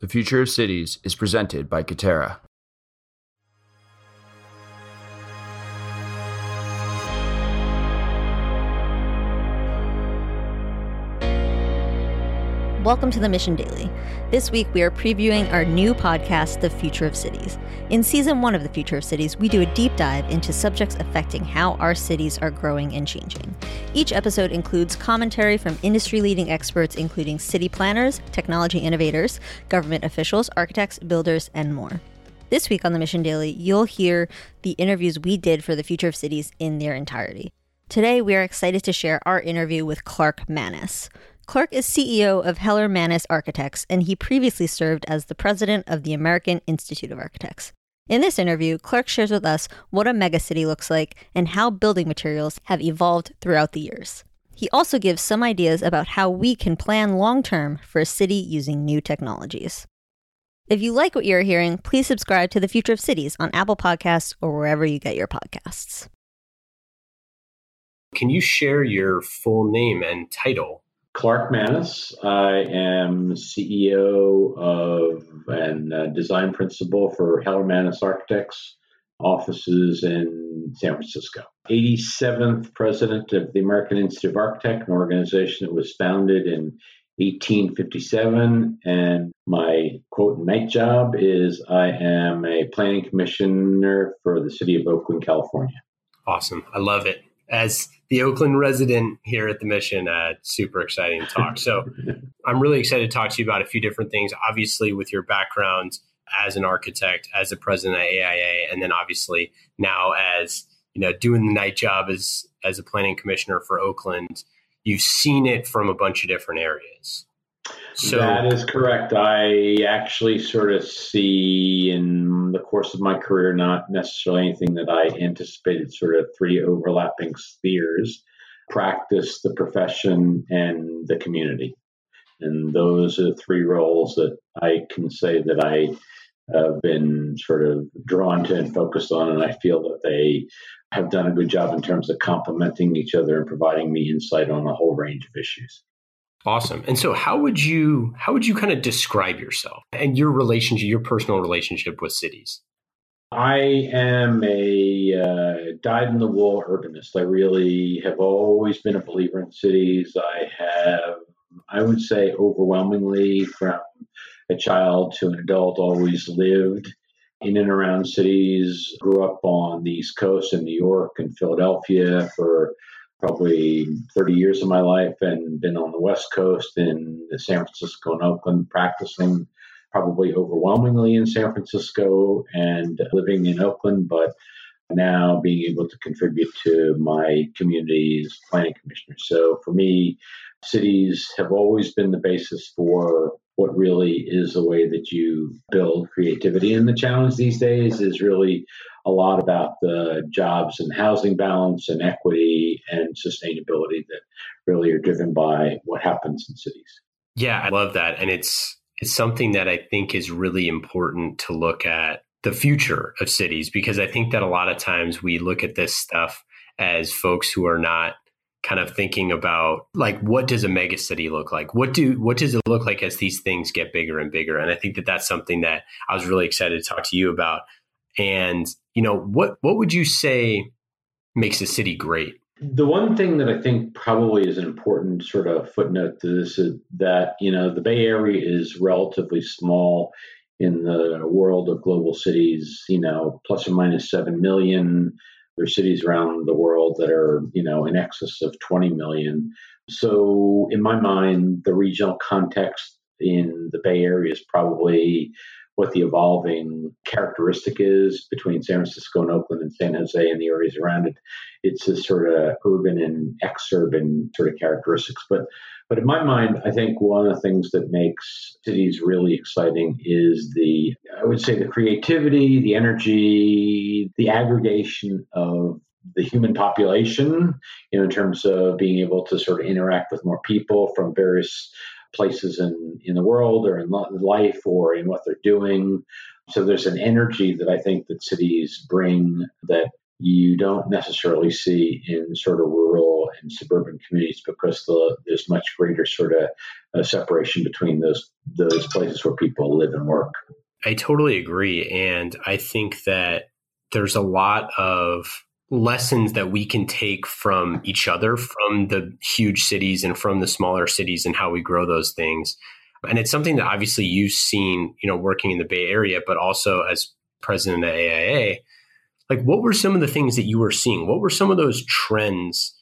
The Future of Cities is presented by Katerra. Welcome to the Mission Daily. This week we are previewing our new podcast, The Future of Cities. In season one of The Future of Cities, we do a deep dive into subjects affecting how our cities are growing and changing. Each episode includes commentary from industry leading experts, including city planners, technology innovators, government officials, architects, builders, and more. This week on the Mission Daily, you'll hear the interviews we did for The Future of Cities in their entirety. Today, we are excited to share our interview with Clark Manus. Clark is CEO of Heller Manus Architects, and he previously served as the president of the American Institute of Architects. In this interview, Clark shares with us what a megacity looks like and how building materials have evolved throughout the years. He also gives some ideas about how we can plan long term for a city using new technologies. If you like what you're hearing, please subscribe to The Future of Cities on Apple Podcasts or wherever you get your podcasts. Can you share your full name and title Clark Manus. I am CEO of and uh, design principal for Heller Manus Architects offices in San Francisco. 87th president of the American Institute of Architects, an organization that was founded in 1857. And my quote night job is I am a planning commissioner for the city of Oakland, California. Awesome. I love it as the Oakland resident here at the mission, uh, super exciting talk. So I'm really excited to talk to you about a few different things. Obviously, with your background as an architect, as a president at AIA, and then obviously now as you know doing the night job as as a planning commissioner for Oakland, you've seen it from a bunch of different areas. So that is correct. I actually sort of see in the course of my career not necessarily anything that I anticipated, sort of three overlapping spheres practice, the profession, and the community. And those are three roles that I can say that I have been sort of drawn to and focused on. And I feel that they have done a good job in terms of complementing each other and providing me insight on a whole range of issues. Awesome. And so how would you how would you kind of describe yourself and your relationship, your personal relationship with cities? I am a uh, dyed in the wool urbanist. I really have always been a believer in cities. I have, I would say, overwhelmingly from a child to an adult, always lived in and around cities. Grew up on the East Coast in New York and Philadelphia for probably 30 years of my life and been on the West Coast in San Francisco and Oakland practicing probably overwhelmingly in San Francisco and living in Oakland, but now being able to contribute to my community's planning commissioner. So for me, cities have always been the basis for what really is the way that you build creativity. And the challenge these days is really a lot about the jobs and housing balance and equity and sustainability that really are driven by what happens in cities. Yeah, I love that. And it's it's something that I think is really important to look at the future of cities because I think that a lot of times we look at this stuff as folks who are not kind of thinking about like what does a mega city look like? What do what does it look like as these things get bigger and bigger? And i think that that's something that i was really excited to talk to you about. And you know what what would you say makes a city great? The one thing that i think probably is an important sort of footnote to this is that you know the bay area is relatively small in the world of global cities you know plus or minus 7 million there's cities around the world that are, you know, in excess of 20 million. So, in my mind, the regional context in the Bay Area is probably what the evolving characteristic is between San Francisco and Oakland and San Jose and the areas around it. It's a sort of urban and exurban sort of characteristics. But but in my mind, I think one of the things that makes cities really exciting is the, I would say, the creativity, the energy, the aggregation of the human population, you know, in terms of being able to sort of interact with more people from various places in, in the world or in life or in what they're doing. So there's an energy that I think that cities bring that you don't necessarily see in sort of rural and suburban communities because the, there's much greater sort of uh, separation between those those places where people live and work. I totally agree, and I think that there's a lot of lessons that we can take from each other, from the huge cities and from the smaller cities, and how we grow those things. And it's something that obviously you've seen, you know, working in the Bay Area, but also as president of AIA. Like, what were some of the things that you were seeing? What were some of those trends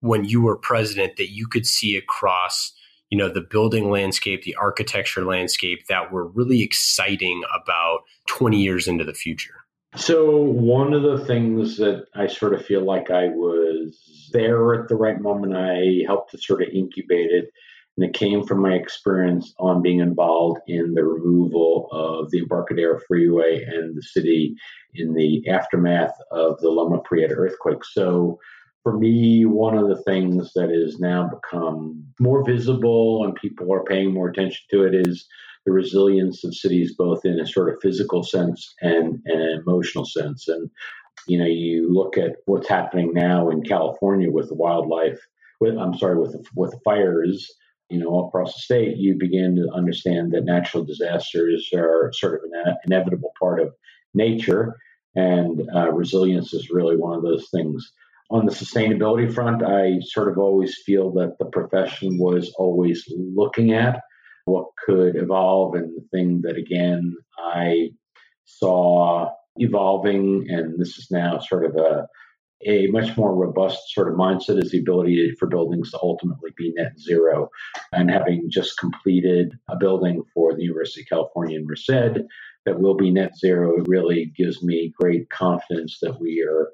when you were president that you could see across, you know, the building landscape, the architecture landscape that were really exciting about 20 years into the future? So, one of the things that I sort of feel like I was there at the right moment, I helped to sort of incubate it. And it came from my experience on being involved in the removal of the Embarcadero Freeway and the city in the aftermath of the Loma Prieta earthquake. So, for me, one of the things that has now become more visible and people are paying more attention to it is the resilience of cities, both in a sort of physical sense and an emotional sense. And you know, you look at what's happening now in California with the wildlife. With I'm sorry, with the, with the fires. You know, all across the state, you begin to understand that natural disasters are sort of an inevitable part of nature, and uh, resilience is really one of those things. On the sustainability front, I sort of always feel that the profession was always looking at what could evolve. And the thing that, again, I saw evolving, and this is now sort of a a much more robust sort of mindset is the ability for buildings to ultimately be net zero. And having just completed a building for the University of California in Merced that will be net zero, it really gives me great confidence that we are,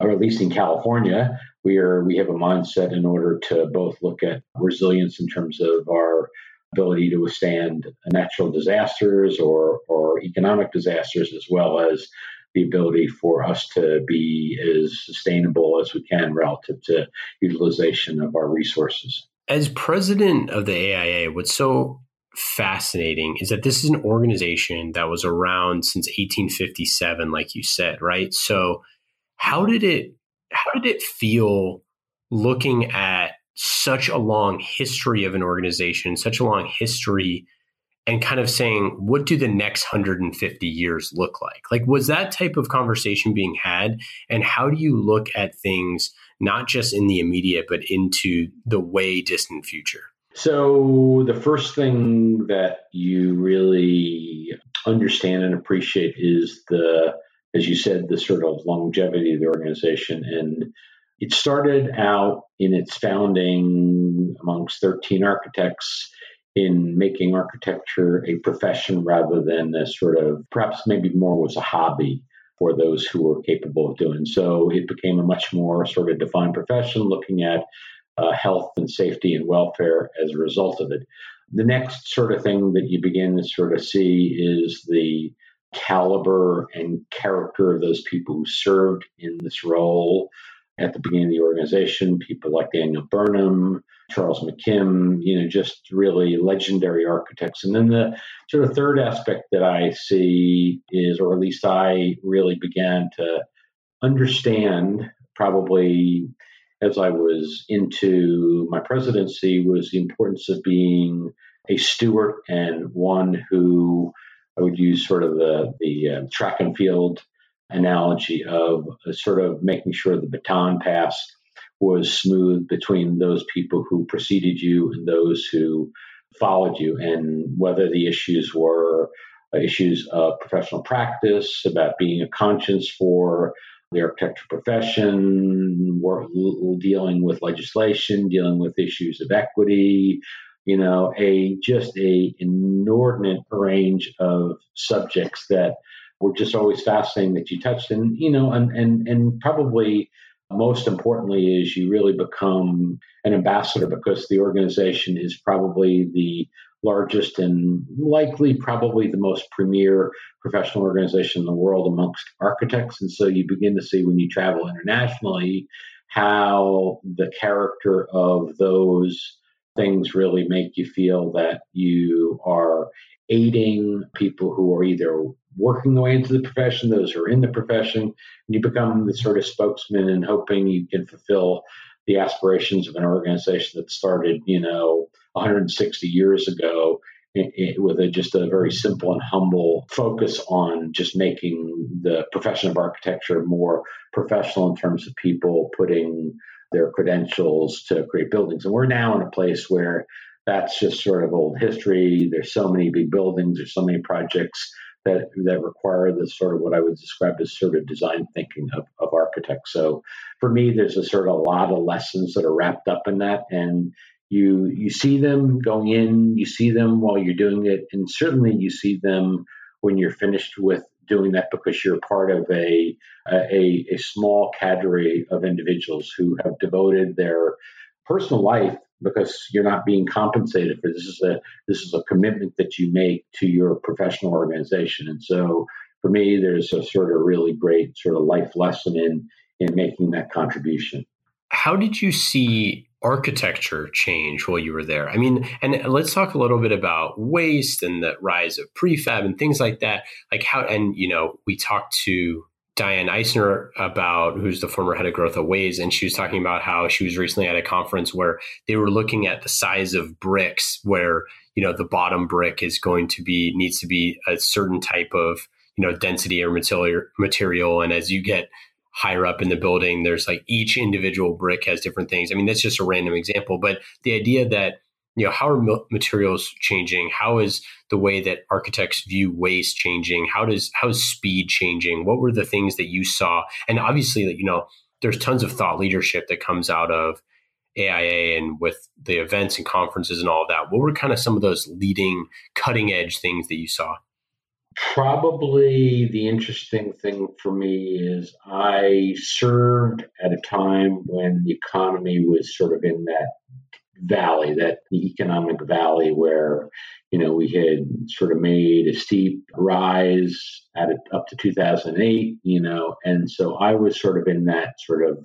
or at least in California, we are we have a mindset in order to both look at resilience in terms of our ability to withstand natural disasters or, or economic disasters, as well as the ability for us to be as sustainable as we can relative to utilization of our resources. As president of the AIA, what's so fascinating is that this is an organization that was around since 1857 like you said right so how did it how did it feel looking at such a long history of an organization, such a long history, and kind of saying, what do the next 150 years look like? Like, was that type of conversation being had? And how do you look at things, not just in the immediate, but into the way distant future? So, the first thing that you really understand and appreciate is the, as you said, the sort of longevity of the organization. And it started out in its founding amongst 13 architects in making architecture a profession rather than a sort of perhaps maybe more was a hobby for those who were capable of doing. So it became a much more sort of defined profession looking at uh, health and safety and welfare as a result of it. The next sort of thing that you begin to sort of see is the caliber and character of those people who served in this role at the beginning of the organization, people like Daniel Burnham, Charles McKim, you know, just really legendary architects. And then the sort of third aspect that I see is, or at least I really began to understand probably as I was into my presidency was the importance of being a steward and one who I would use sort of the, the uh, track and field analogy of uh, sort of making sure the baton pass was smooth between those people who preceded you and those who followed you, and whether the issues were uh, issues of professional practice, about being a conscience for the architecture profession, dealing with legislation, dealing with issues of equity, you know, a just a inordinate range of subjects that were just always fascinating that you touched. And, you know, and, and, and probably most importantly is you really become an ambassador because the organization is probably the largest and likely probably the most premier professional organization in the world amongst architects. And so you begin to see when you travel internationally how the character of those things really make you feel that you are aiding people who are either working their way into the profession, those who are in the profession, and you become the sort of spokesman and hoping you can fulfill the aspirations of an organization that started, you know, 160 years ago it, it, with a, just a very simple and humble focus on just making the profession of architecture more professional in terms of people putting their credentials to create buildings. And we're now in a place where that's just sort of old history. There's so many big buildings, there's so many projects that that require the sort of what I would describe as sort of design thinking of, of architects. So for me, there's a sort of a lot of lessons that are wrapped up in that. And you you see them going in, you see them while you're doing it, and certainly you see them when you're finished with doing that because you're part of a a, a small cadre of individuals who have devoted their personal life because you're not being compensated for this is a this is a commitment that you make to your professional organization and so for me there's a sort of really great sort of life lesson in in making that contribution how did you see architecture change while you were there? I mean, and let's talk a little bit about waste and the rise of prefab and things like that. Like how, and you know, we talked to Diane Eisnor about who's the former head of growth at Waze, and she was talking about how she was recently at a conference where they were looking at the size of bricks, where you know the bottom brick is going to be needs to be a certain type of you know density or material material, and as you get higher up in the building, there's like each individual brick has different things. I mean, that's just a random example, but the idea that you know how are materials changing? How is the way that architects view waste changing? How does how is speed changing? What were the things that you saw? And obviously you know there's tons of thought leadership that comes out of AIA and with the events and conferences and all of that. What were kind of some of those leading cutting edge things that you saw? Probably the interesting thing for me is I served at a time when the economy was sort of in that valley, that economic valley where, you know, we had sort of made a steep rise at up to 2008, you know, and so I was sort of in that sort of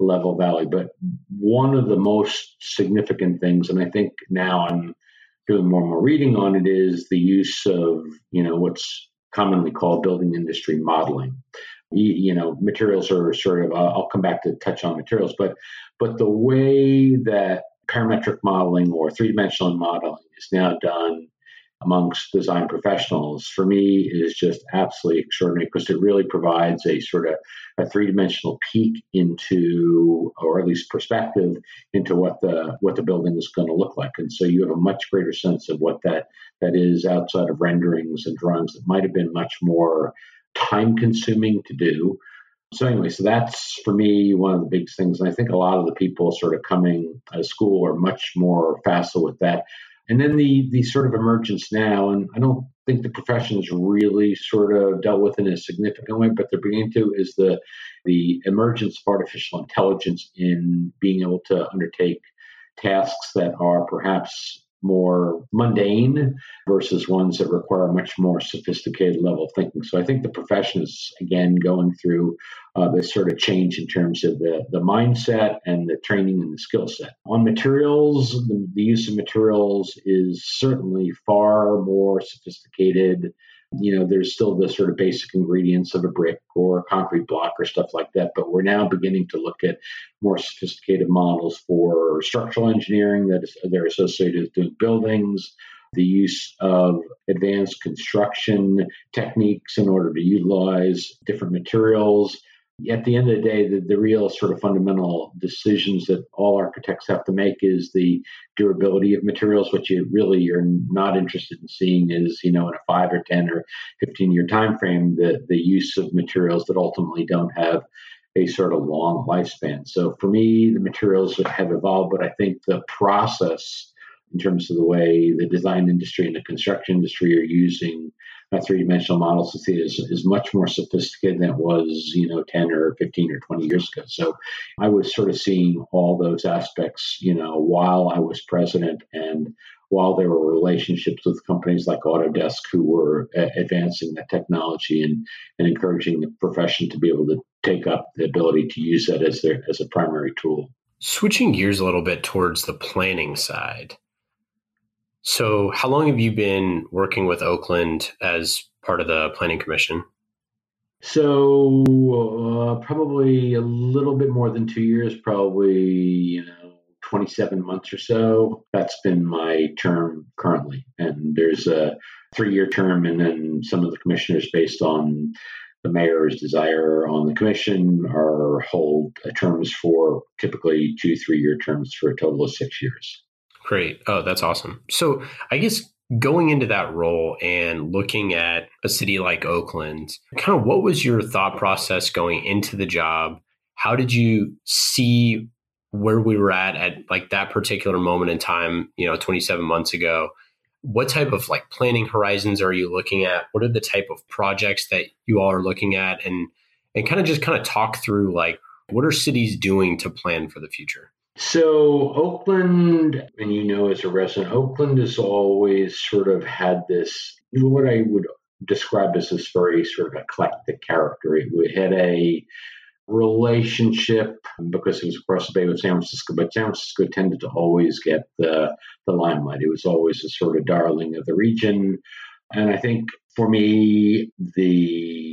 level valley. But one of the most significant things, and I think now I'm doing more and more reading on it is the use of you know what's commonly called building industry modeling. You, you know, materials are sort of. Uh, I'll come back to touch on materials, but but the way that parametric modeling or three dimensional modeling is now done amongst design professionals. For me is just absolutely extraordinary because it really provides a sort of a three-dimensional peek into or at least perspective into what the what the building is going to look like. And so you have a much greater sense of what that that is outside of renderings and drawings that might have been much more time consuming to do so anyway so that's for me one of the big things. And i think a lot of the people sort of coming out of school are much more facile with that. And then the the sort of emergence now, and I don't think the profession has really sort of dealt with in a significant way, but they're beginning to is the the emergence of artificial intelligence in being able to undertake tasks that are perhaps more mundane versus ones that require a much more sophisticated level of thinking. So I think the profession is again going through uh, this sort of change in terms of the, the mindset and the training and the skill set. On materials, the, the use of materials is certainly far more sophisticated you know, there's still the sort of basic ingredients of a brick or a concrete block or stuff like that. But we're now beginning to look at more sophisticated models for structural engineering that is they're associated with buildings, the use of advanced construction techniques in order to utilize different materials at the end of the day, the, the real sort of fundamental decisions that all architects have to make is the durability of materials. What you really are not interested in seeing is, you know, in a five or 10 or 15 year time frame, the, the use of materials that ultimately don't have a sort of long lifespan. So for me, the materials have evolved, but I think the process in terms of the way the design industry and the construction industry are using three dimensional models to see is, is much more sophisticated than it was, you know, 10 or 15 or 20 years ago. So I was sort of seeing all those aspects, you know, while I was president and while there were relationships with companies like Autodesk who were advancing the technology and, and encouraging the profession to be able to take up the ability to use that as their as a primary tool. Switching gears a little bit towards the planning side. So, how long have you been working with Oakland as part of the Planning Commission? So uh, probably a little bit more than two years, probably you know 27 months or so. That's been my term currently, and there's a three-year term, and then some of the commissioners, based on the mayor's desire on the commission, are hold terms for typically two, three-year terms for a total of six years. Great. Oh, that's awesome. So I guess going into that role and looking at a city like Oakland, kind of what was your thought process going into the job? How did you see where we were at at like that particular moment in time, you know, 27 months ago? What type of like planning horizons are you looking at? What are the type of projects that you all are looking at and and kind of just kind of talk through like what are cities doing to plan for the future? So, Oakland, and you know as a resident, Oakland has always sort of had this, what I would describe as this very sort of eclectic character. It had a relationship because it was across the bay with San Francisco, but San Francisco tended to always get the, the limelight. It was always a sort of darling of the region. And I think for me, the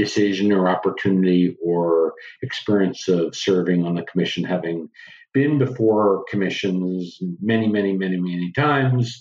decision or opportunity or experience of serving on the commission, having been before commissions many, many, many, many times,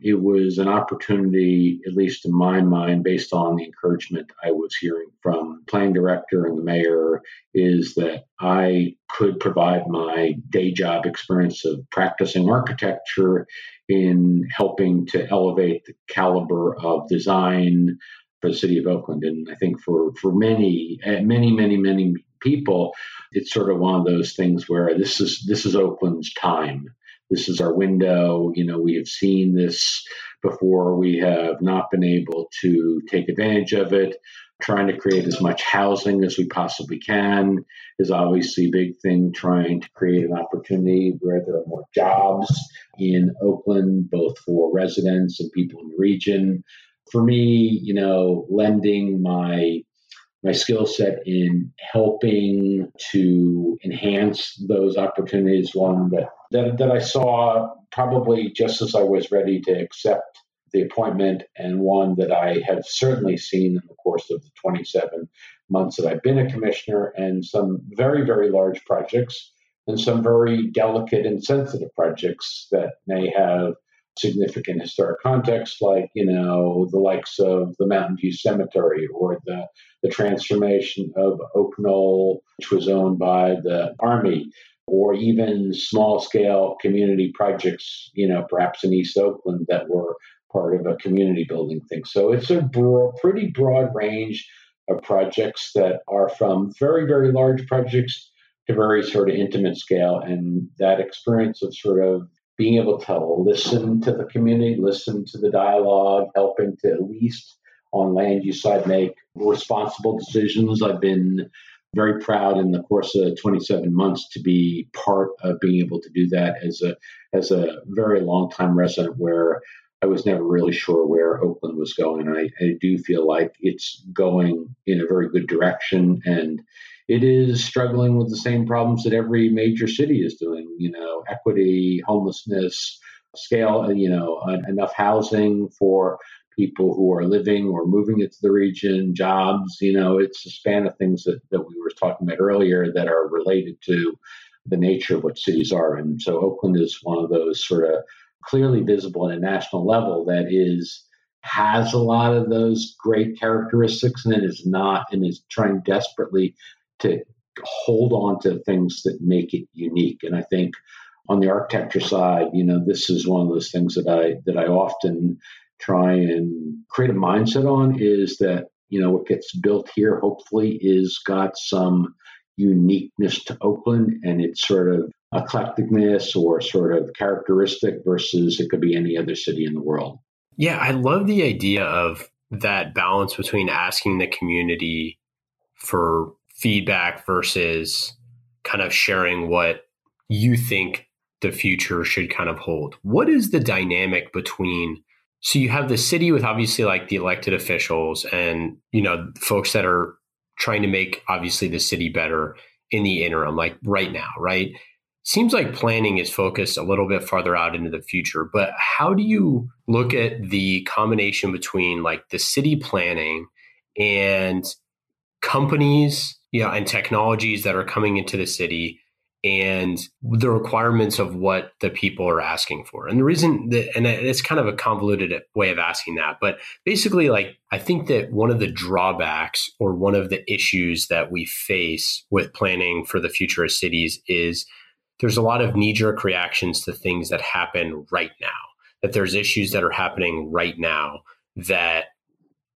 it was an opportunity, at least in my mind, based on the encouragement I was hearing from planning director and the mayor, is that I could provide my day job experience of practicing architecture in helping to elevate the caliber of design for the city of Oakland. And I think for for many, eh, many, many, many people, it's sort of one of those things where this is this is Oakland's time this is our window. You know, we have seen this before. We have not been able to take advantage of it. Trying to create as much housing as we possibly can is obviously a big thing. Trying to create an opportunity where there are more jobs in Oakland, both for residents and people in the region. For me, you know, lending my my skill set in helping to enhance those opportunities. One that, that that I saw probably just as I was ready to accept the appointment, and one that I have certainly seen in the course of the 27 months that I've been a commissioner, and some very very large projects, and some very delicate and sensitive projects that may have significant historic context, like you know the likes of the Mountain View Cemetery or the the transformation of Oak Knoll, which was owned by the Army, or even small scale community projects, you know, perhaps in East Oakland that were part of a community building thing. So it's a pretty broad range of projects that are from very very large projects to very sort of intimate scale, and that experience of sort of being able to listen to the community, listen to the dialogue, helping to at least on land use side make responsible decisions. I've been very proud in the course of 27 months to be part of being able to do that as a as a very long time resident where I was never really sure where Oakland was going. I, I do feel like it's going in a very good direction and it is struggling with the same problems that every major city is doing, you know, equity, homelessness, scale, uh, you know, enough housing for people who are living or moving into the region, jobs, you know, it's a span of things that, that we were talking about earlier that are related to the nature of what cities are. And so Oakland is one of those sort of clearly visible at a national level that is has a lot of those great characteristics and it is not and is trying desperately to hold on to things that make it unique. And I think on the architecture side, you know, this is one of those things that I that I often try and create a mindset on is that you know what gets built here hopefully is got some uniqueness to Oakland and it's sort of eclecticness or sort of characteristic versus it could be any other city in the world. Yeah, I love the idea of that balance between asking the community for feedback versus kind of sharing what you think the future should kind of hold. What is the dynamic between so you have the city with obviously like the elected officials and you know folks that are trying to make obviously the city better in the interim like right now, right? Seems like planning is focused a little bit farther out into the future, but how do you look at the combination between like the city planning and companies, know, and technologies that are coming into the city and the requirements of what the people are asking for. And the reason that, and it's kind of a convoluted way of asking that, but basically, like, I think that one of the drawbacks or one of the issues that we face with planning for the future of cities is there's a lot of knee jerk reactions to things that happen right now, that there's issues that are happening right now that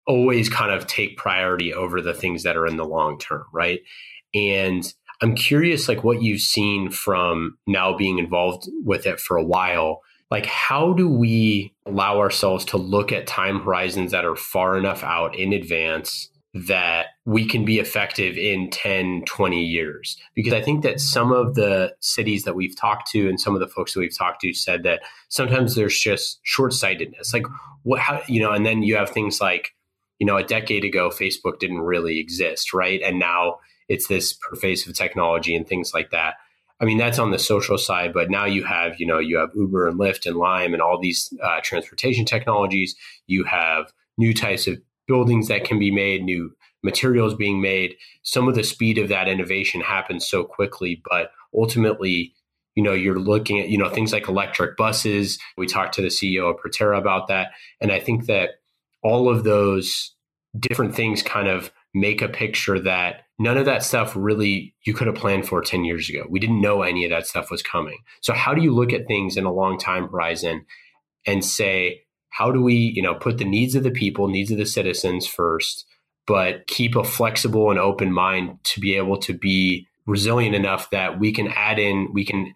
always kind of take priority over the things that are in the long term, right? And I'm curious, like what you've seen from now being involved with it for a while. Like, how do we allow ourselves to look at time horizons that are far enough out in advance that we can be effective in 10, 20 years? Because I think that some of the cities that we've talked to and some of the folks that we've talked to said that sometimes there's just short sightedness. Like, what, how, you know, and then you have things like, you know, a decade ago, Facebook didn't really exist, right? And now it's this pervasive technology and things like that. I mean, that's on the social side, but now you have, you know, you have Uber and Lyft and Lime and all these uh, transportation technologies. You have new types of buildings that can be made, new materials being made. Some of the speed of that innovation happens so quickly, but ultimately, you know, you're looking at, you know, things like electric buses. We talked to the CEO of Proterra about that. And I think that all of those different things kind of make a picture that none of that stuff really you could have planned for 10 years ago. We didn't know any of that stuff was coming. So how do you look at things in a long time horizon and say, how do we, you know, put the needs of the people, needs of the citizens first, but keep a flexible and open mind to be able to be resilient enough that we can add in, we can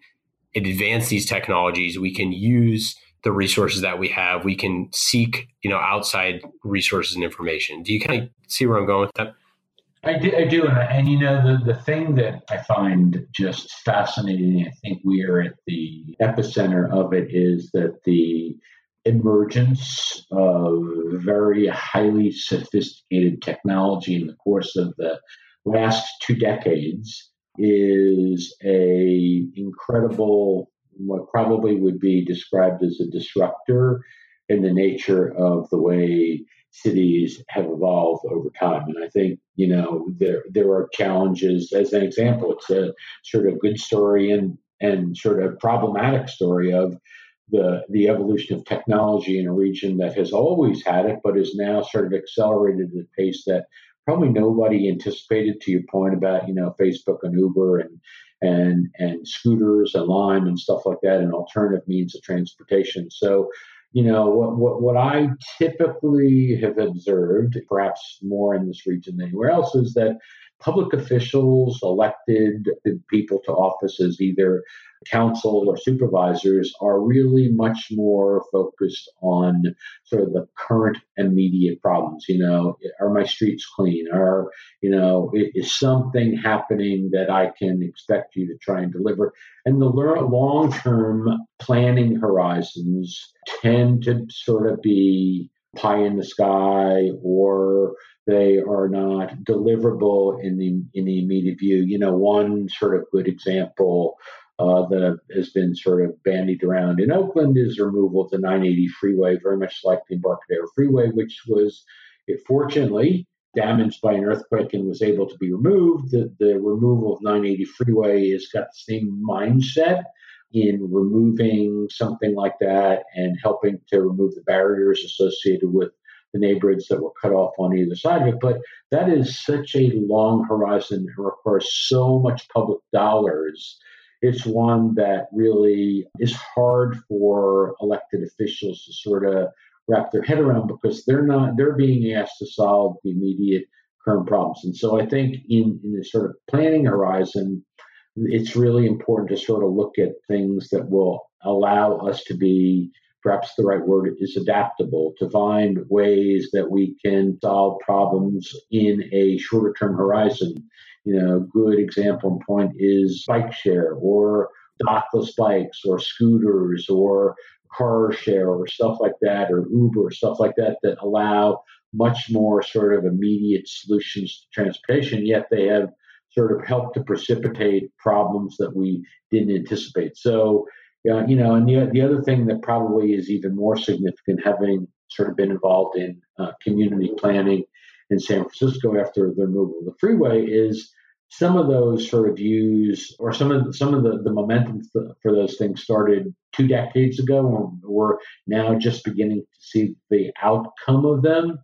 advance these technologies, we can use the resources that we have. We can seek, you know, outside resources and information. Do you kind of see where I'm going with that? I do, I do, and, and you know the the thing that I find just fascinating. I think we are at the epicenter of it is that the emergence of very highly sophisticated technology in the course of the last two decades is a incredible what probably would be described as a disruptor in the nature of the way cities have evolved over time. And I think, you know, there there are challenges. As an example, it's a sort of good story and and sort of problematic story of the the evolution of technology in a region that has always had it, but is now sort of accelerated at a pace that probably nobody anticipated. To your point about you know Facebook and Uber and and and scooters and lime and stuff like that, and alternative means of transportation. So, you know, what, what, what I typically have observed, perhaps more in this region than anywhere else, is that public officials elected people to offices either council or supervisors are really much more focused on sort of the current immediate problems. You know, are my streets clean? Are, you know, is something happening that I can expect you to try and deliver? And the long term planning horizons tend to sort of be pie in the sky or they are not deliverable in the in the immediate view. You know, one sort of good example uh, that has been sort of bandied around in Oakland is removal of the 980 freeway, very much like the Embarcadero Freeway, which was, it fortunately, damaged by an earthquake and was able to be removed. The, the removal of 980 freeway has got the same mindset in removing something like that and helping to remove the barriers associated with the neighborhoods that were cut off on either side of it. But that is such a long horizon and requires so much public dollars it's one that really is hard for elected officials to sort of wrap their head around because they're not they're being asked to solve the immediate current problems. And so I think in, in the sort of planning horizon, it's really important to sort of look at things that will allow us to be perhaps the right word is adaptable to find ways that we can solve problems in a shorter term horizon. You know, good example and point is bike share or dockless bikes or scooters or car share or stuff like that or Uber stuff like that that allow much more sort of immediate solutions to transportation, yet they have sort of helped to precipitate problems that we didn't anticipate. So, uh, you know, and the, the other thing that probably is even more significant, having sort of been involved in uh, community planning in San Francisco after the removal of the freeway is some of those sort of views or some of the, some of the, the momentum for those things started two decades ago and we're now just beginning to see the outcome of them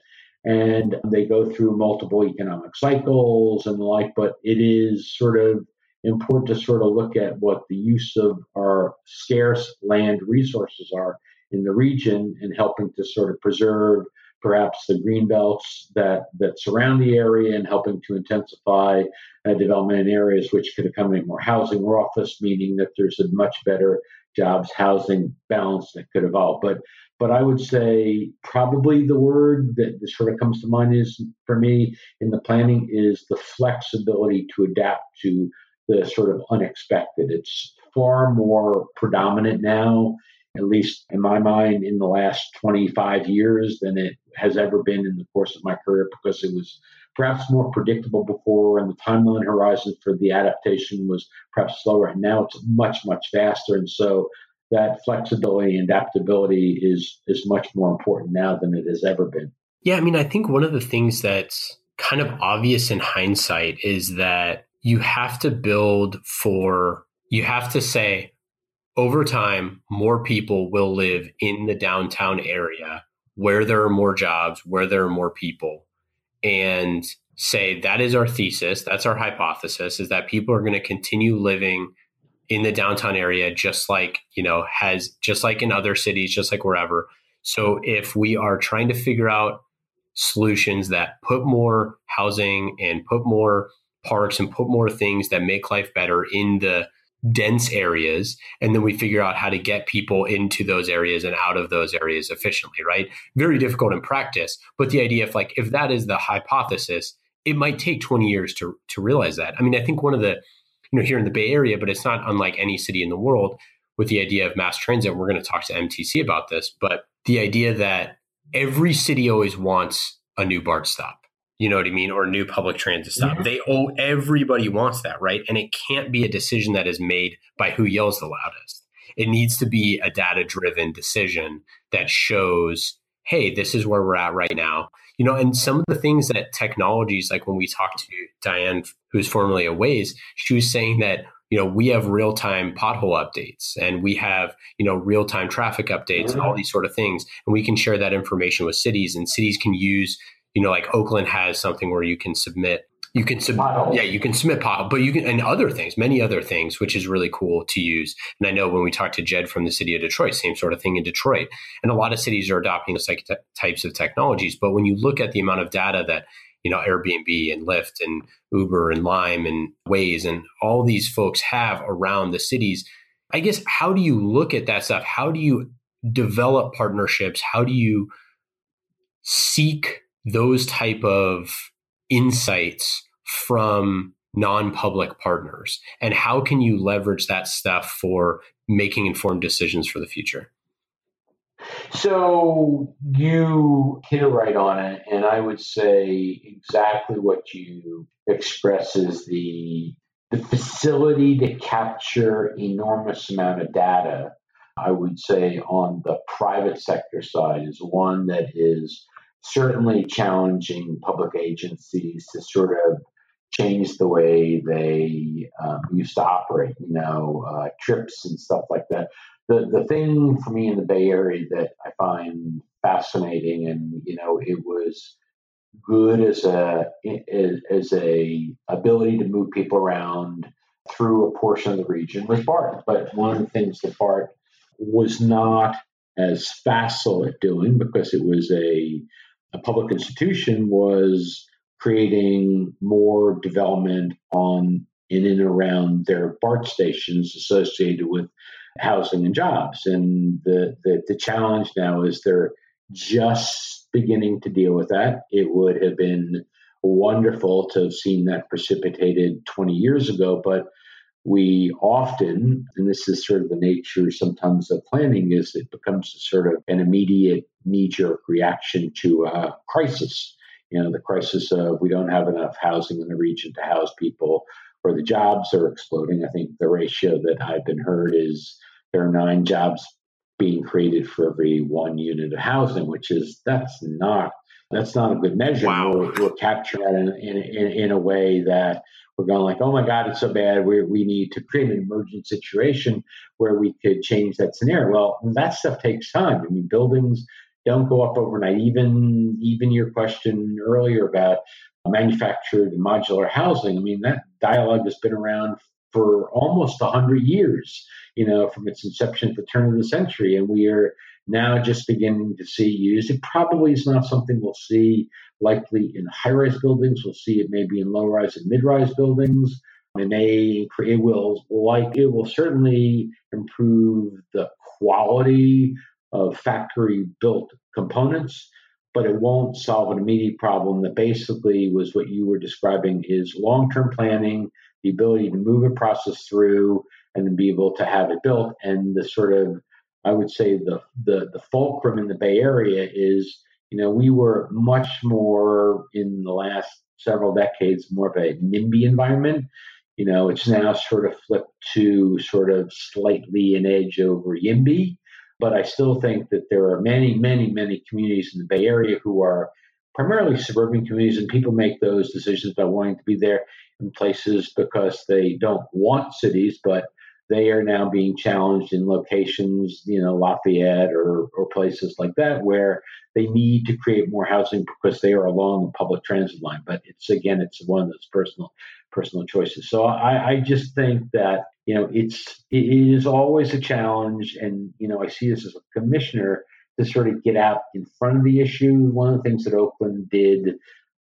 and they go through multiple economic cycles and the like but it is sort of important to sort of look at what the use of our scarce land resources are in the region and helping to sort of preserve perhaps the green belts that, that surround the area and helping to intensify uh, development in areas which could accommodate more housing or office, meaning that there's a much better jobs housing balance that could evolve. But but I would say probably the word that sort of comes to mind is for me in the planning is the flexibility to adapt to the sort of unexpected. It's far more predominant now at least in my mind, in the last 25 years than it has ever been in the course of my career because it was perhaps more predictable before and the timeline horizon for the adaptation was perhaps slower. And now it's much, much faster. And so that flexibility and adaptability is is much more important now than it has ever been. Yeah, I mean, I think one of the things that's kind of obvious in hindsight is that you have to build for you have to say over time, more people will live in the downtown area where there are more jobs, where there are more people, and say that is our thesis, that's our hypothesis, is that people are going to continue living in the downtown area just like, you know, has just like in other cities, just like wherever. So if we are trying to figure out solutions that put more housing and put more parks and put more things that make life better in the dense areas and then we figure out how to get people into those areas and out of those areas efficiently right very difficult in practice but the idea of like if that is the hypothesis it might take 20 years to to realize that i mean i think one of the you know here in the bay area but it's not unlike any city in the world with the idea of mass transit we're going to talk to mtc about this but the idea that every city always wants a new bart stop you know what I mean, or a new public transit stop. Mm-hmm. They owe everybody wants that, right? And it can't be a decision that is made by who yells the loudest. It needs to be a data driven decision that shows, hey, this is where we're at right now. You know, and some of the things that technologies, like when we talked to Diane, who's formerly a Waze, she was saying that you know we have real time pothole updates and we have you know real time traffic updates mm-hmm. and all these sort of things and we can share that information with cities and cities can use you know, like Oakland has something where you can submit you can submit yeah you can submit pot but you can and other things many other things which is really cool to use. And i know when we talked to jed from the city of detroit same sort of thing in detroit. And a lot of cities are adopting those types of technologies but when you look at the amount of data that you know airbnb and lyft and uber and lime and waze and all these folks have around the cities i guess how do you look at that stuff? How do you develop partnerships? How do you seek those type of insights from non-public partners? And how can you leverage that stuff for making informed decisions for the future? So you hit it right on it and i would say exactly what you express is the the facility to capture enormous amount of data i would say on the private sector side is one that is certainly challenging public agencies to sort of change the way they um, used to operate, you know, uh, trips and stuff like that. The, the thing for me in the Bay Area that I find fascinating and, you know, it was good as a, as a ability to move people around through a portion of the region was BART. But one of the things that BART was not as facile at doing because it was a a public institution was creating more development on in and around their BART stations associated with housing and jobs. And the, the, the challenge now is they're just beginning to deal with that. It would have been wonderful to have seen that precipitated 20 years ago, but we often, and this is sort of the nature sometimes of planning, is it becomes sort of an immediate knee jerk reaction to a crisis. You know, the crisis of we don't have enough housing in the region to house people, or the jobs are exploding. I think the ratio that I've been heard is there are nine jobs being created for every one unit of housing, which is that's not That's not a good measure. Wow. We're, we're capturing that in, in, in, in a way that we're going like, oh my God, it's so bad. We we need to create an emergent situation where we could change that scenario. Well, that stuff takes time. I mean, buildings don't go up overnight. Even even your question earlier about manufactured modular housing. I mean, that dialogue has been around for almost 100 years, you know, from its inception at the turn of the century. And we are now just beginning to see used. It probably is not something we'll see likely in high rise buildings. We'll see it maybe in low rise and mid rise buildings. It may, it will like, it will certainly improve the quality of factory built components, but it won't solve an immediate problem that basically was what you were describing is long term planning, the ability to move a process through and then be able to have it built. And the sort of, I would say, the, the, the fulcrum in the Bay Area is, you know, we were much more in the last several decades, more of a NIMBY environment. You know, it's now sort of flipped to sort of slightly an edge over YIMBY. But I still think that there are many, many, many communities in the Bay Area who are primarily suburban communities, and people make those decisions by wanting to be there in places because they don't want cities, but they are now being challenged in locations, you know, Lafayette or, or places like that, where they need to create more housing because they are along the public transit line. But it's again, it's one of those personal personal choices. So I, I just think that you know it's it is always a challenge, and you know I see this as a commissioner to sort of get out in front of the issue. One of the things that Oakland did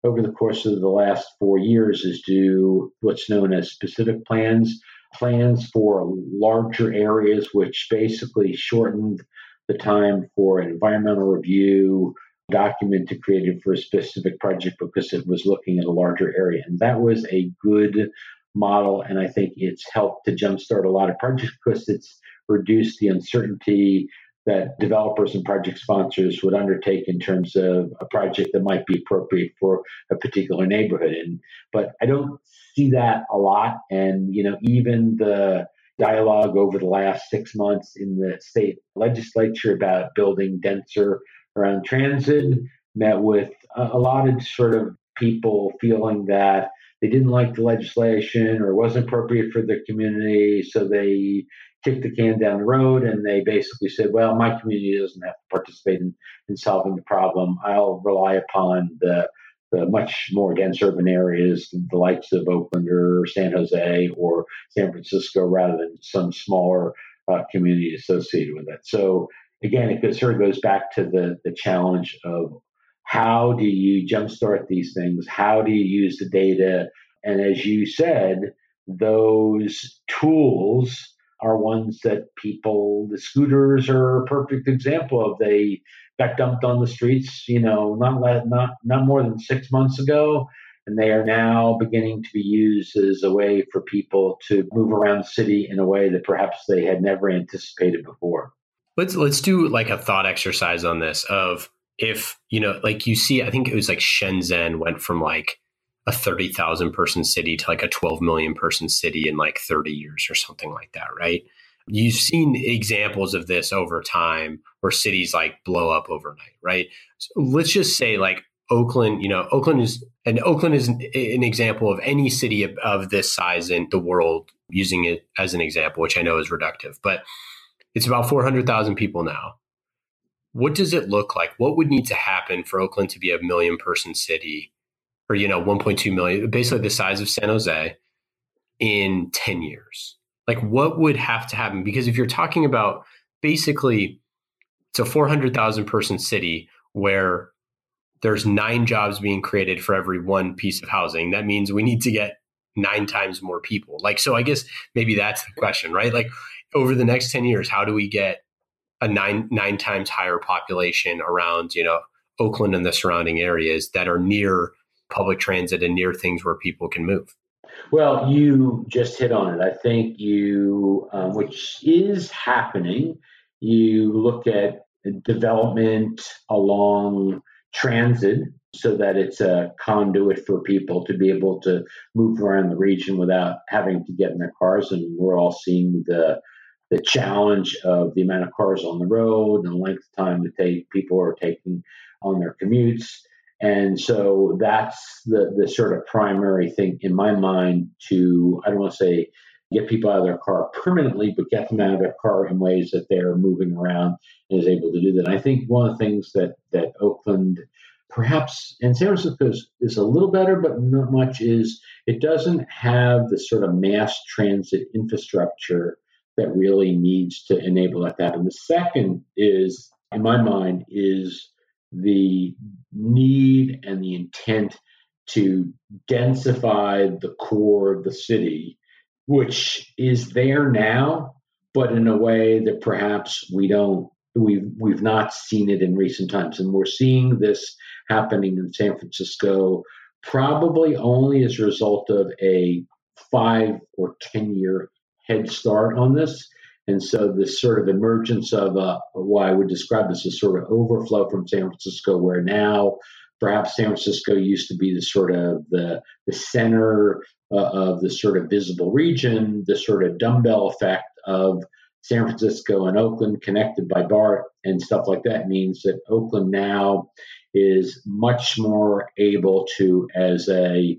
over the course of the last four years is do what's known as specific plans, plans for larger areas, which basically shortened the time for an environmental review document to create it for a specific project because it was looking at a larger area. And that was a good model. And I think it's helped to jumpstart a lot of projects because it's reduced the uncertainty that developers and project sponsors would undertake in terms of a project that might be appropriate for a particular neighborhood. And but I don't see that a lot. And you know, even the dialogue over the last six months in the state legislature about building denser around transit met with a, lot of sort of people feeling that they didn't like the legislation or it wasn't appropriate for the community, so they kicked the can down the road and they basically said, well, my community doesn't have to participate in, in solving the problem. I'll rely upon the, the much more dense urban areas, the likes of Oakland or San Jose or San Francisco, rather than some smaller uh, community associated with it. So again, it sort of goes back to the, the challenge of how do you jumpstart these things? How do you use the data? And as you said, those tools are ones that people, the scooters are a perfect example of. They got dumped on the streets, you know, not not not more than six months ago, and they are now beginning to be used as a way for people to move around the city in a way that perhaps they had never anticipated before. Let's let's do like a thought exercise on this of if you know, like you see, I think it was like Shenzhen went from like a 30,000 person city to like a 12 million person city in like 30 years or something like that, right? You've seen examples of this over time where cities like blow up overnight, right? So let's just say like Oakland, you know, Oakland is, and Oakland is an, example of any city of, of this size in the world using it as an example, which I know is reductive, but it's about 400,000 people now. What does it look like? What would need to happen for Oakland to be a million person city or you know 1.2 million basically the size of san jose in 10 years. Like what would have to happen? Because if you're talking about basically it's a 400000 person city where there's nine jobs being created for every one piece of housing that means we need to get nine times more people. Like so i guess maybe that's the question right? Like over the next 10 years how do we get a nine nine times higher population around you know oakland and the surrounding areas that are near public transit and near things where people can move? Well, you just hit on it. I think you, um, which is happening, you look at development along transit so that it's a conduit for people to be able to move around the region without having to get in their cars. And we're all seeing the the challenge of the amount of cars on the road and the length of time that they, people are taking on their commutes And so that's the, the sort of primary thing in my mind to, I don't want to say get people out of their car permanently, but get them out of their car in ways that they're moving around and is able to do that. And I think one of the things that, that Oakland perhaps and San Francisco is, is, a little better, but not much, is it doesn't have the sort of mass transit infrastructure that really needs to enable that to happen. The second is, in my mind, is the need and the intent to densify the core of the city, which is there now, but in a way that perhaps we don't we've we've not seen it in recent times, and we're seeing this happening in San Francisco probably only as a result of a five or ten year head start on this. And so this sort of emergence of uh, what I would describe this as a sort of overflow from San Francisco, where now perhaps San Francisco used to be the sort of the the center uh, of the sort of visible region, the sort of dumbbell effect of San Francisco and Oakland connected by BART and stuff like that means that Oakland now is much more able to, as a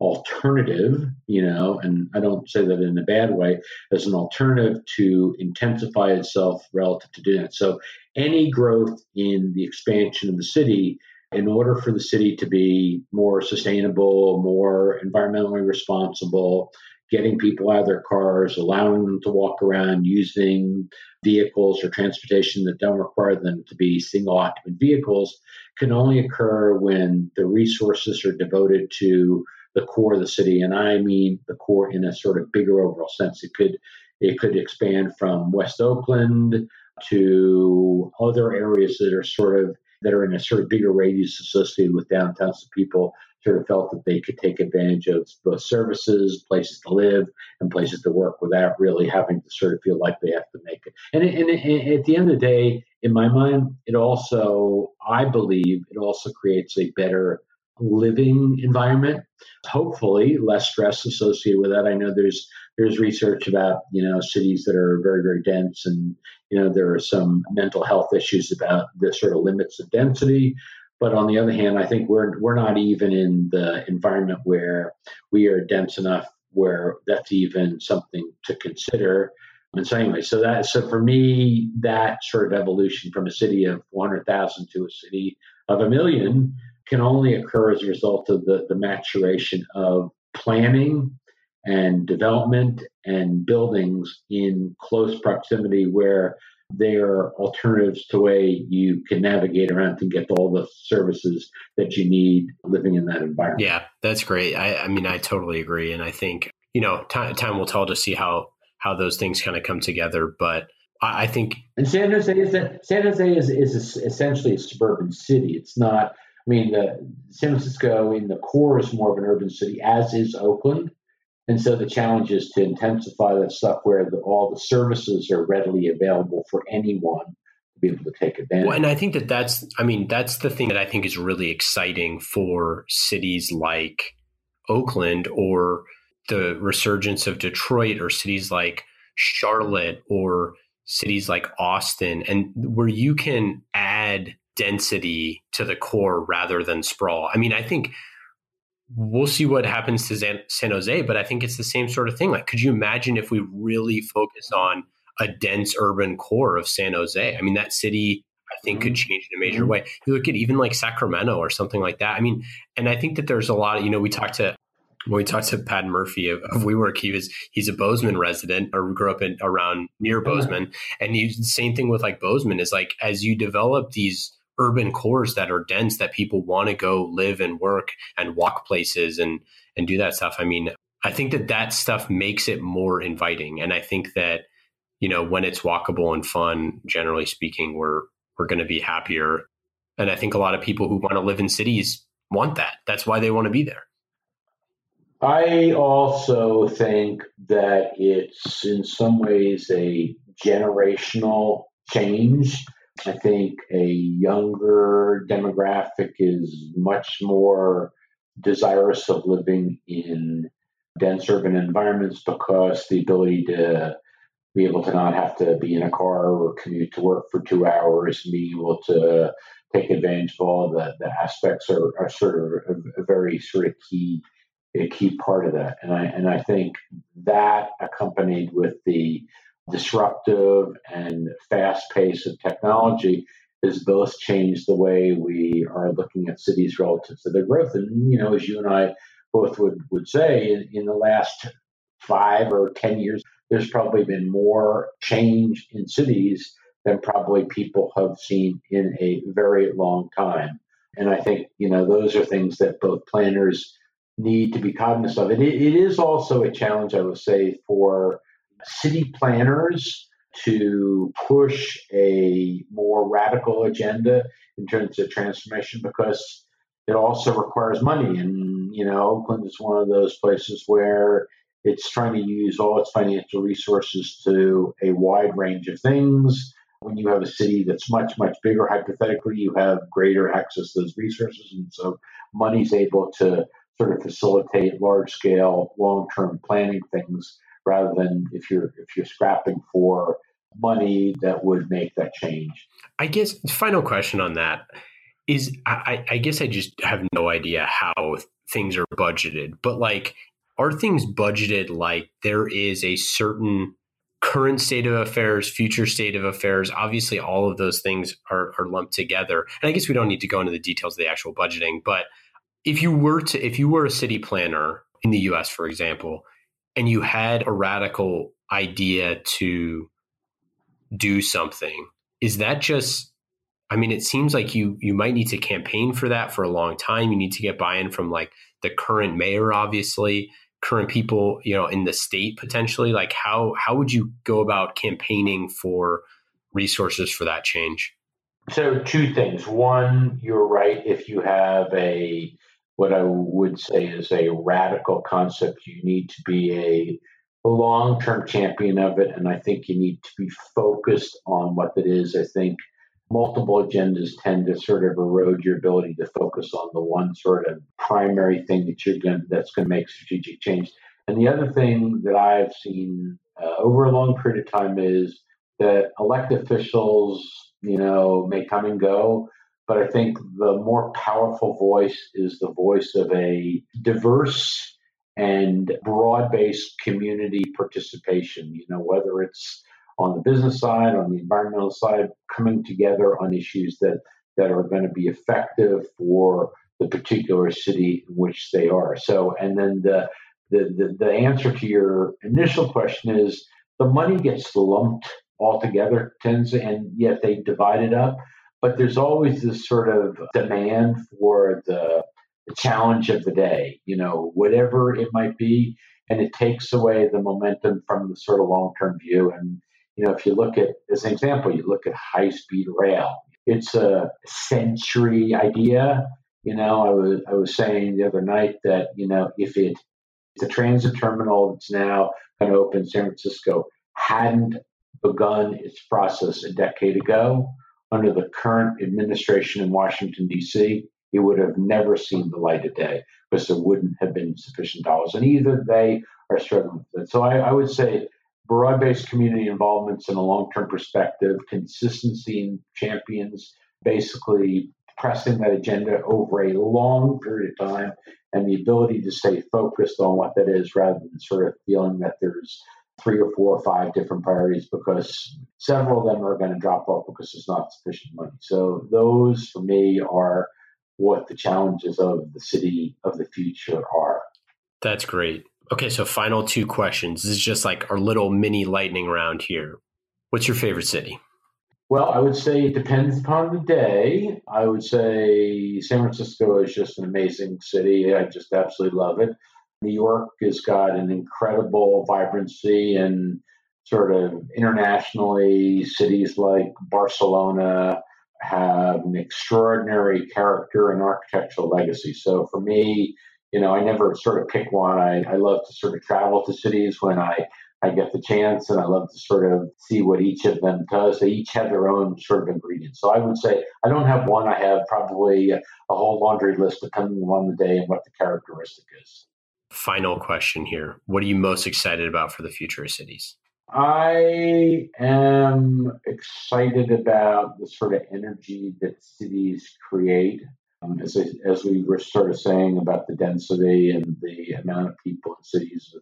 alternative, you know, and I don't say that in a bad way, as an alternative to intensify itself relative to doing it. So any growth in the expansion of the city, in order for the city to be more sustainable, more environmentally responsible, getting people out of their cars, allowing them to walk around using vehicles or transportation that don't require them to be single occupant vehicles can only occur when the resources are devoted to the core of the city. And I mean the core in a sort of bigger overall sense. It could it could expand from West Oakland to other areas that are sort of that are in a sort of bigger radius associated with downtown so people sort of felt that they could take advantage of both services, places to live, and places to work without really having to sort of feel like they have to make it. And, and, and at the end of the day, in my mind, it also, I believe, it also creates a better living environment. Hopefully, less stress associated with that. I know there's there's research about you know cities that are very very dense, and you know there are some mental health issues about the sort of limits of density. But on the other hand, I think we're we're not even in the environment where we are dense enough where that's even something to consider. And so anyway, so that so for me, that sort of evolution from a city of 100,000 to a city of a million can only occur as a result of the, the maturation of planning and development and buildings in close proximity where there are alternatives to way you can navigate around and get all the services that you need living in that environment. Yeah, that's great. I, I mean, I totally agree, and I think you know time, time will tell to see how how those things kind of come together. But I, I think and San Jose is a, San Jose is is essentially a suburban city. It's not. I mean, the, San Francisco in the core is more of an urban city, as is Oakland. And so the challenge is to intensify that stuff where the, all the services are readily available for anyone to be able to take advantage. Well, and I think that that's, I mean, that's the thing that I think is really exciting for cities like Oakland or the resurgence of Detroit or cities like Charlotte or cities like Austin, and where you can add density to the core rather than sprawl. I mean, I think we'll see what happens to San Jose, but I think it's the same sort of thing. Like, could you imagine if we really focus on a dense urban core of San Jose? I mean, that city, I think, could mm-hmm. change in a major mm-hmm. way. You look at even like Sacramento or something like that. I mean, and I think that there's a lot of, you know, we talked to, when we talked to Pat Murphy of, of WeWork, he was he's a Bozeman resident or grew up in around near Bozeman, and he's the same thing with like Bozeman is like as you develop these urban cores that are dense that people want to go live and work and walk places and and do that stuff. I mean, I think that that stuff makes it more inviting, and I think that you know when it's walkable and fun, generally speaking, we're we're going to be happier. And I think a lot of people who want to live in cities want that. That's why they want to be there. I also think that it's in some ways a generational change I think a younger demographic is much more desirous of living in dense urban environments because the ability to be able to not have to be in a car or commute to work for two hours and be able to take advantage of all the, the aspects are, are sort of a, a very sort of key a key part of that. And I and I think that accompanied with the disruptive and fast pace of technology has both changed the way we are looking at cities relative to their growth. And you know, as you and I both would would say, in, in the last five or ten years, there's probably been more change in cities than probably people have seen in a very long time. And I think you know those are things that both planners need to be cognizant of. And it, it is also a challenge, I would say, for city planners to push a more radical agenda in terms of transformation because it also requires money. And, you know, Oakland is one of those places where it's trying to use all its financial resources to a wide range of things. When you have a city that's much, much bigger, hypothetically, you have greater access to those resources. And so money's able to sort of facilitate large scale, long term planning things rather than if you're if you're scrapping for money that would make that change. I guess final question on that is I, I guess I just have no idea how things are budgeted, but like are things budgeted like there is a certain current state of affairs, future state of affairs? Obviously, all of those things are, are lumped together. And I guess we don't need to go into the details of the actual budgeting, but if you were to if you were a city planner in the US, for example, and you had a radical idea to do something, is that just I mean, it seems like you you might need to campaign for that for a long time. You need to get buy-in from like the current mayor, obviously, current people, you know, in the state potentially. Like how how would you go about campaigning for resources for that change? So two things. One, you're right. If you have a what I would say is a radical concept. You need to be a long term champion of it. And I think you need to be focused on what it is. I think multiple agendas tend to sort of erode your ability to focus on the one sort of primary thing that you're going that's going to make strategic change. And the other thing that I've seen uh, over a long period of time is that elected officials, you know, may come and go, but I think the more powerful voice is the voice of a diverse and broad based community participation, you know, whether it's on the business side, on the environmental side, coming together on issues that, that are going to be effective for the particular city in which they are. So, and then the, the, the, the answer to your initial question is the money gets lumped all together, tends, and yet they divide it up but there's always this sort of demand for the, the challenge of the day, you know, whatever it might be. And it takes away the momentum from the sort of long term view. And, you know, if you look at, as an example, you look at high speed rail, it's a century idea. You know, I was, I was saying the other night that, you know, if it, the transit terminal that's now going to open in San Francisco hadn't begun its process a decade ago, under the current administration in Washington, D.C., it would have never seen the light of day because there wouldn't have been sufficient dollars. And either they are struggling with it. So I, I would say broad based community involvements in a long term perspective, consistency in champions, basically pressing that agenda over a long period of time, and the ability to stay focused on what that is rather than sort of feeling that there's three or four or five different priorities because several of them are going to drop off because there's not sufficient money. So those for me are what the challenges of the city of the future are. That's great. Okay, so final two questions. This is just like our little mini lightning round here. What's your favorite city? Well, I would say it depends upon the day. I would say San Francisco is just an amazing city. I just absolutely love it. New York has got an incredible vibrancy and sort of internationally, cities like Barcelona have an extraordinary character and architectural legacy. So for me, you know, I never sort of pick one. I, I love to sort of travel to cities when I, I get the chance and I love to sort of see what each of them does. They each have their own sort of ingredients. So I would say I don't have one. I have probably a, whole laundry list depending on the day and what the characteristic is final question here. What are you most excited about for the future of cities? I am excited about the sort of energy that cities create. Um, as, as we were sort of saying about the density and the amount of people in cities,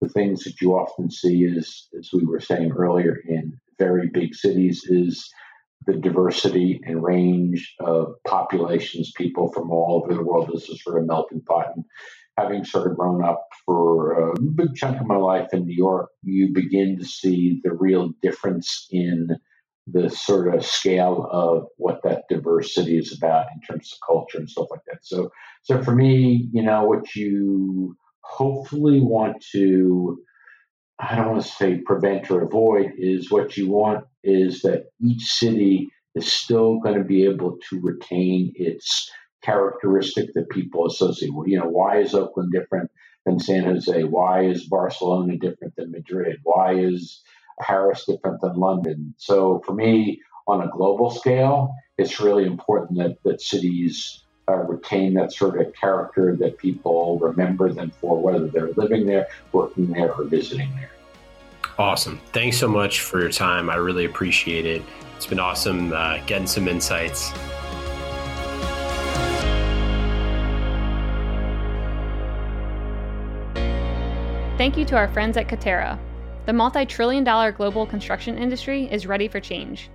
the things that you often see is, as we were saying earlier, in very big cities is the diversity and range of populations, people from all over the world. This is sort of melting pot. And having sort of grown up for a big chunk of my life in New York, you begin to see the real difference in the sort of scale of what that diversity is about in terms of culture and stuff like that. So, so for me, you know, what you hopefully want to, I don't want to say prevent or avoid, is what you want is that each city is still going to be able to retain its characteristic that people associate with. You know, why is Oakland different than San Jose? Why is Barcelona different than Madrid? Why is Paris different than London? So for me, on a global scale, it's really important that, that cities uh, retain that sort of character that people remember them for, whether they're living there, working there, or visiting there. Awesome. Thanks so much for your time. I really appreciate it. It's been awesome uh, getting some insights. Thank you to our friends at Katerra. The multi trillion dollar global construction industry is ready for change.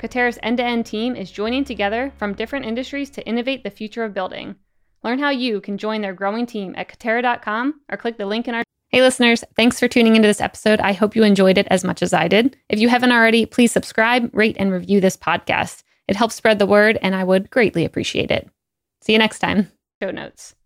Katerra's end to end team is joining together from different industries to innovate the future of building. Learn how you can join their growing team at Katerra.com or click the link in our. Hey, listeners, thanks for tuning into this episode. I hope you enjoyed it as much as I did. If you haven't already, please subscribe, rate, and review this podcast. It helps spread the word, and I would greatly appreciate it. See you next time. Show notes.